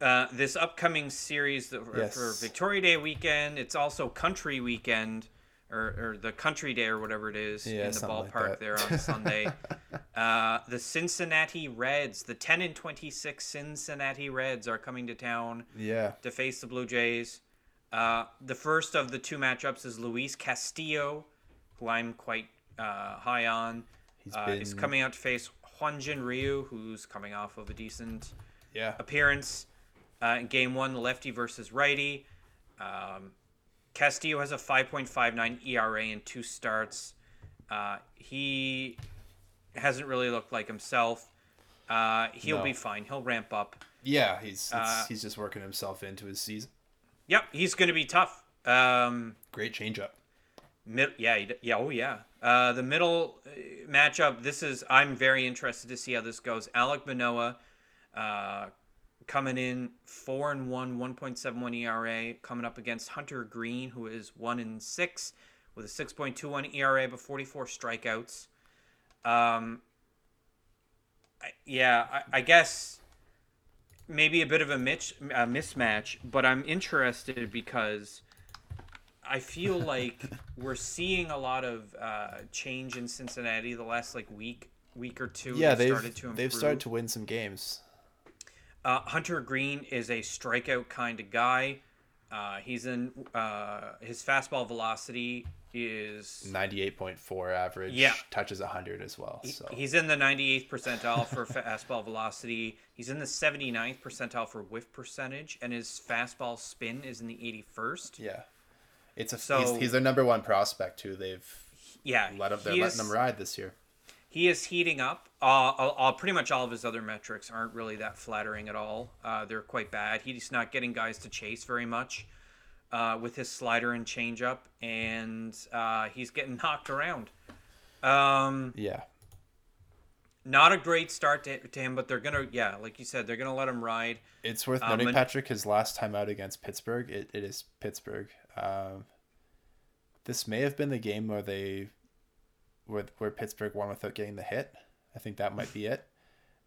uh, this upcoming series that, Yes. for Victoria Day weekend. It's also Country Weekend, or, or the Country Day, or whatever it is Yeah, in the something like ballpark there on Sunday. uh, the Cincinnati Reds, the 10 and 26 Cincinnati Reds, are coming to town Yeah. to face the Blue Jays. Uh, the first of the two matchups is Luis Castillo, who I'm quite uh, high on. He's Uh, is coming out to face Hyun Jin Ryu, who's coming off of a decent Yeah. appearance uh, in game one, the lefty versus righty. Um, Castillo has a 5.59 ERA in two starts. Uh, he hasn't really looked like himself. Uh, he'll No. be fine. He'll ramp up. Yeah, he's Uh, he's just working himself into his season. Yep, he's going to be tough. Um, Great changeup. Mid, yeah, yeah, oh yeah. Uh, the middle uh, matchup. This is. I'm very interested to see how this goes. Alek Manoah, uh, coming in four and one, 1.71 ERA, coming up against Hunter Greene, who is one and six with a 6.21 ERA but 44 strikeouts. Um, I, yeah, I, I guess maybe a bit of a, mitch, a mismatch, but I'm interested because I feel like we're seeing a lot of uh, change in Cincinnati the last like week, week or two. Yeah, They've they've started to they've started to win some games. Uh, Hunter Greene is a strikeout kind of guy. Uh, he's in uh, his fastball velocity is Ninety-eight point four average. Yeah. touches hundred as well. So he's in the 98th percentile for fastball velocity. He's in the 79th percentile for whiff percentage, and his fastball spin is in the 81st. yeah, it's a So- he's, he's their number one prospect too. They've Yeah, let him. They're he letting is- him ride this year. He is heating up. Uh, all, all, pretty much all of his other metrics aren't really that flattering at all. Uh, they're quite bad. He's not getting guys to chase very much uh, with his slider and changeup, and uh, he's getting knocked around. Um, Yeah, not a great start to, to him, but they're gonna, yeah, like you said, they're gonna let him ride. it's worth Um, noting, Patrick. His last time out against Pittsburgh, it, it is Pittsburgh. Um, this may have been the game where they, where where Pittsburgh won without getting the hit. I think that might be it.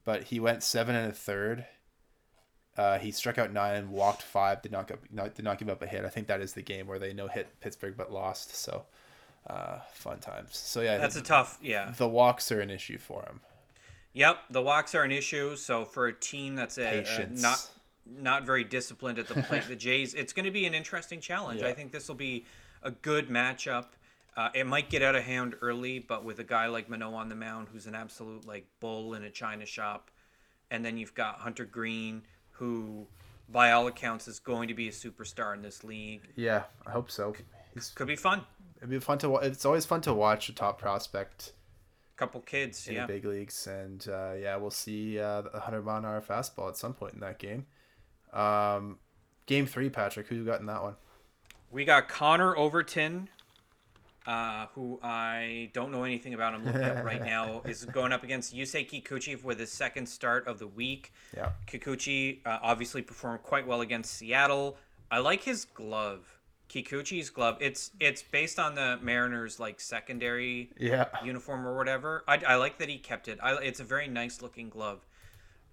But he went seven and a third. Uh, he struck out nine and walked five. Did not go, not, did not give up a hit. I think that is the game where they no hit Pittsburgh but lost. So, uh, fun times. So yeah, That's a tough, yeah. the walks are an issue for him. Yep, the walks are an issue. So for a team that's a, a not not very disciplined at the plate, the Jays, it's going to be an interesting challenge. Yeah. I think this will be a good matchup. Uh, it might get out of hand early, but with a guy like Manoah on the mound, who's an absolute like bull in a china shop, and then you've got Hunter Greene, who, by all accounts, is going to be a superstar in this league. Yeah, I hope so. He's, Could be fun. it'd be fun to. It's always fun to watch a top prospect Couple kids, in yeah. the big leagues, and uh, yeah, we'll see uh, the hundred mile an hour fastball at some point in that game. Um, game three, Patrick. Who you got in that one? We got Connor Overton, uh, who I don't know anything about. I'm looking up right now. Is going up against Yusei Kikuchi with his second start of the week. Yeah, Kikuchi uh, obviously performed quite well against Seattle. I like his glove. Kikuchi's glove. It's it's based on the Mariners like secondary yeah, uniform or whatever. I, I like that he kept it. I, it's a very nice looking glove.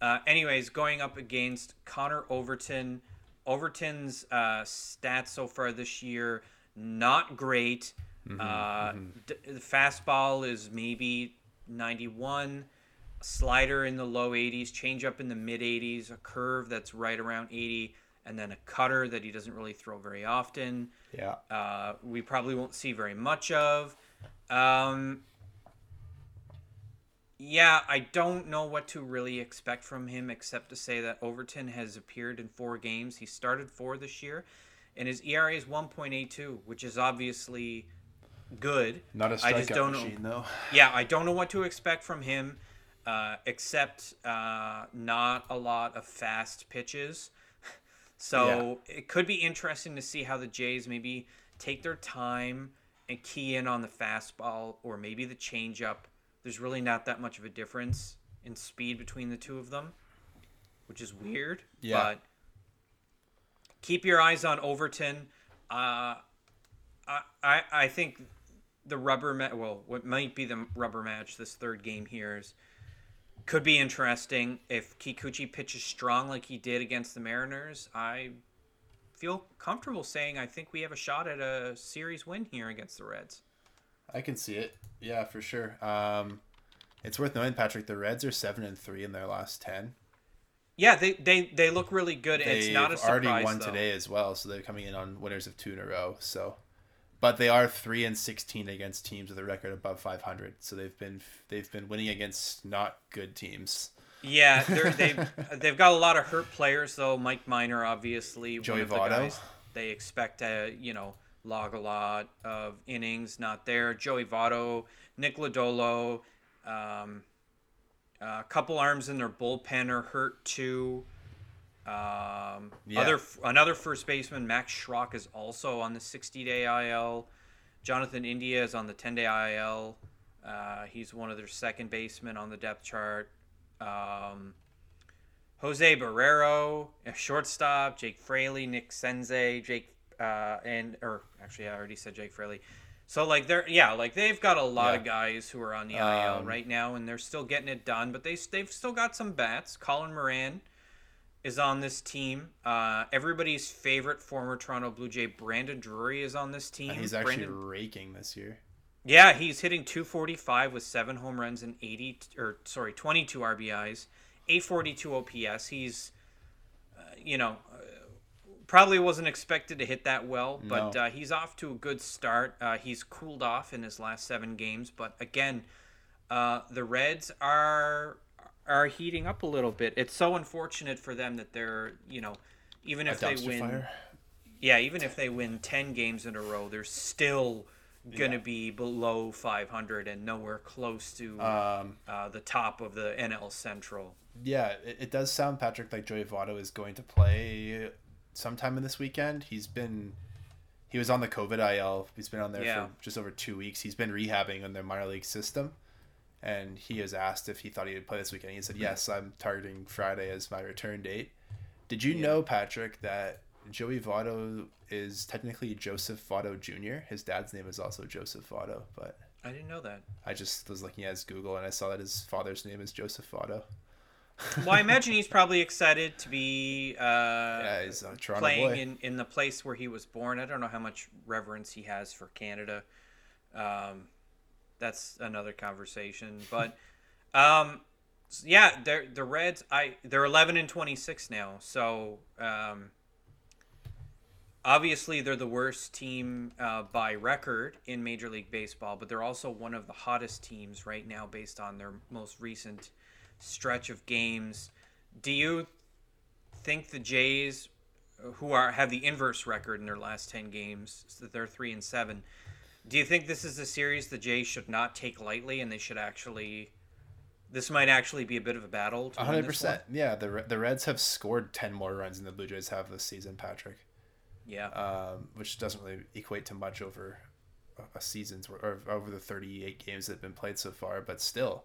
Uh, anyways, going up against Connor Overton. Overton's uh, stats so far this year not great. uh, D- the fastball is maybe 91, slider in the low 80s, changeup in the mid 80s, a curve that's right around 80, and then a cutter that he doesn't really throw very often yeah. uh, we probably won't see very much of. Um, yeah, I don't know what to really expect from him except to say that Overton has appeared in four games. He started four this year, and his ERA is 1.82, which is obviously good. Not a I just strikeout don't know. machine though. Yeah, I don't know what to expect from him, uh, except uh, not a lot of fast pitches. So it could be interesting to see how the Jays maybe take their time and key in on the fastball or maybe the changeup. There's really not that much of a difference in speed between the two of them. which is weird. Yeah. But keep your eyes on Overton. Uh, I, I I think the rubber match. Well, what might be the rubber match this third game here is could be interesting if Kikuchi pitches strong like he did against the Mariners. I feel comfortable saying I think we have a shot at a series win here against the Reds. I can see it. Yeah, for sure. Um, it's worth knowing, Patrick. The Reds are seven and three in their last ten. Yeah, they they, they look really good. and it's not a They've surprise already won though. today as well, so they're coming in on winners of two in a row. So, but they are three and sixteen against teams with a record above five hundred. So they've been they've been winning against not good teams. Yeah, they're, they've they've got a lot of hurt players though. Mike Minor, obviously, Joey one of the guys they expect to you know log a lot of innings. Not there. Joey Votto, Nick Lodolo, um, a couple arms in their bullpen are hurt too. Um, Yeah. Other another first baseman, Max Schrock, is also on the 60-day IL. Jonathan India is on the 10-day IL. Uh, he's one of their second basemen on the depth chart. Um, Jose Barrero, a shortstop. Jake Fraley, Nick Senzel, Jake, uh, and or actually I already said Jake Fraley. So like they're yeah like they've got a lot of guys who are on the IL Um, right now and they're still getting it done, but they they've still got some bats. Colin Moran is on this team. Uh, everybody's favorite former Toronto Blue Jay Brandon Drury is on this team. And he's actually Brandon, raking this year. yeah, he's hitting 245 with seven home runs and 80 or sorry 22 RBIs, 842 OPS. He's uh, you know uh, probably wasn't expected to hit that well, but No. uh, he's off to a good start. Uh, he's cooled off in his last seven games, but again, uh, the Reds are are heating up a little bit. It's so unfortunate for them that they're you know even if they win fire. yeah, even if they win 10 games in a row, they're still going to Yeah. be below 500 and nowhere close to Um, uh, the top of the NL Central. yeah, it, it does sound Patrick like Joey Votto is going to play sometime in this weekend. He's been he was on the COVID IL. He's been on there Yeah. for just over two weeks. He's been rehabbing in their minor league system, and he was asked if he thought he would play this weekend. He said, "Yes, I'm targeting Friday as my return date." Did you know, Patrick, that Joey Votto is technically Joseph Votto Jr.? His dad's name is also Joseph Votto, but I didn't know that. I just was looking at his Google and I saw that his father's name is Joseph Votto. Well, I imagine he's probably excited to be uh, Yeah, a playing boy. in, in the place where he was born. I don't know how much reverence he has for Canada. Um, that's another conversation. But um, yeah, they're, the Reds. I they're eleven and twenty six now. So um, obviously they're the worst team uh, by record in Major League Baseball, but they're also one of the hottest teams right now based on their most recent stretch of games. Do you think the Jays, who are have the inverse record in their last ten games, so that they're three and seven, do you think this is a series the Jays should not take lightly, and they should actually? This might actually be a bit of a battle. win hundred percent. Yeah, the the Reds have scored ten more runs than the Blue Jays have this season, Patrick. Yeah. Um, which doesn't really equate to much over a- season's or over the thirty eight games that have been played so far, but still,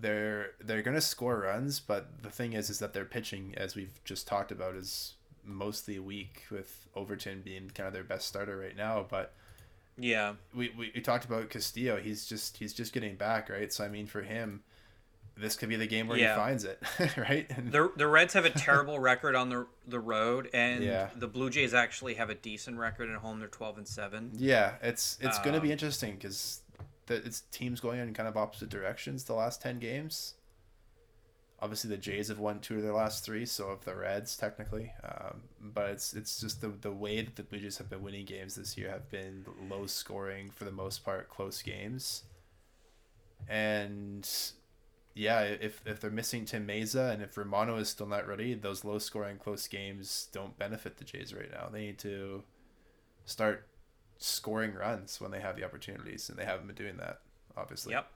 they're they're gonna score runs. But the thing is, is that their pitching, as we've just talked about, is mostly weak. With Overton being kind of their best starter right now, but yeah. we, we, we talked about Castillo. He's just he's just getting back, right? So I mean, for him, this could be the game where Yeah. he finds it, right? And The the Reds have a terrible record on the the road, and Yeah. the Blue Jays actually have a decent record at home. They're twelve and seven. yeah, it's it's going to be Um, interesting because it's teams going in kind of opposite directions the last ten games. Obviously, the Jays have won two of their last three, so have the Reds technically. Um, but it's it's just the the way that the Blue Jays have been winning games this year have been low scoring for the most part, close games. And yeah, if if they're missing Tim Mayza and if Romano is still not ready, those low scoring close games don't benefit the Jays right now. They need to start scoring runs when they have the opportunities, and they haven't been doing that, obviously. Yep.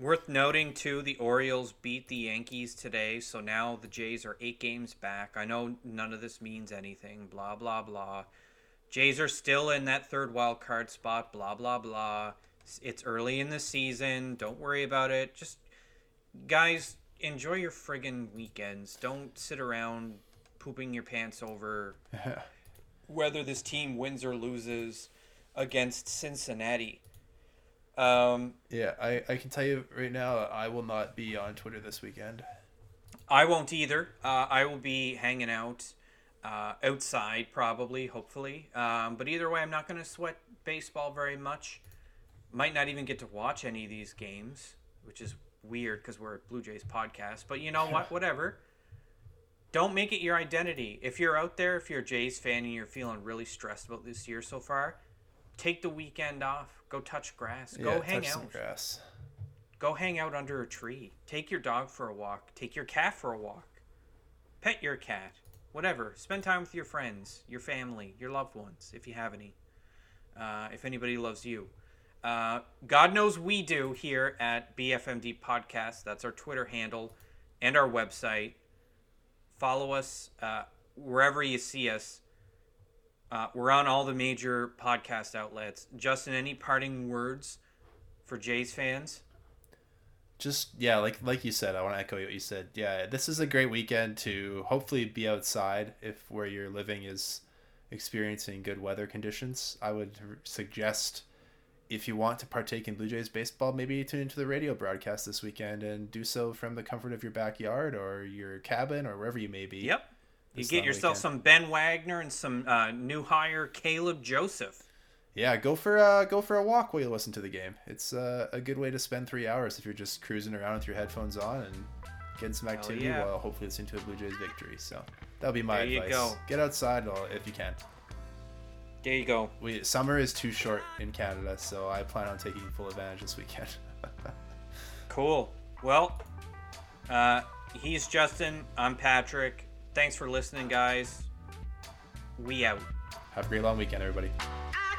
Worth noting too, the Orioles beat the Yankees today, so now the Jays are eight games back. I know none of this means anything. Blah blah blah. Jays are still in that third wild card spot. Blah blah blah. It's early in the season. Don't worry about it. Just guys, enjoy your friggin' weekends. Don't sit around pooping your pants over whether this team wins or loses against Cincinnati. Um, yeah, I, I can tell you right now, I will not be on Twitter this weekend. I won't either. Uh, I will be hanging out uh, outside, probably, hopefully. Um, but either way, I'm not going to sweat baseball very much. Might not even get to watch any of these games, which is weird because we're a Blue Jays podcast. But you know what? Whatever. Don't make it your identity. If you're out there, if you're a Jays fan and you're feeling really stressed about this year so far, take the weekend off. Go touch grass. Go Yeah, hang touch some out. grass. Go hang out under a tree. Take your dog for a walk. Take your cat for a walk. Pet your cat. Whatever. Spend time with your friends, your family, your loved ones, if you have any. Uh, if anybody loves you. Uh, God knows we do here at BFMD Podcast. That's our Twitter handle and our website. Follow us uh, wherever you see us. Uh, we're on all the major podcast outlets. Justin, any parting words for Jays fans? just yeah like like you said i want to echo what you said yeah this is a great weekend to hopefully be outside if where you're living is experiencing good weather conditions i would suggest if you want to partake in blue jays baseball maybe tune into the radio broadcast this weekend and do so from the comfort of your backyard or your cabin or wherever you may be Yep. You get yourself weekend. some Ben Wagner and some uh, new hire Caleb Joseph. yeah go for uh go for a walk while you listen to the game it's uh, a good way to spend three hours if you're just cruising around with your headphones on and getting some activity yeah. while hopefully listening to a blue jays victory so that'll be my There you advice go. get outside if you can There you go. we summer is too short in canada so i plan on taking full advantage this weekend Cool. Well, uh, he's Justin. I'm Patrick. Thanks for listening, guys. We out. have a great long weekend everybody ah!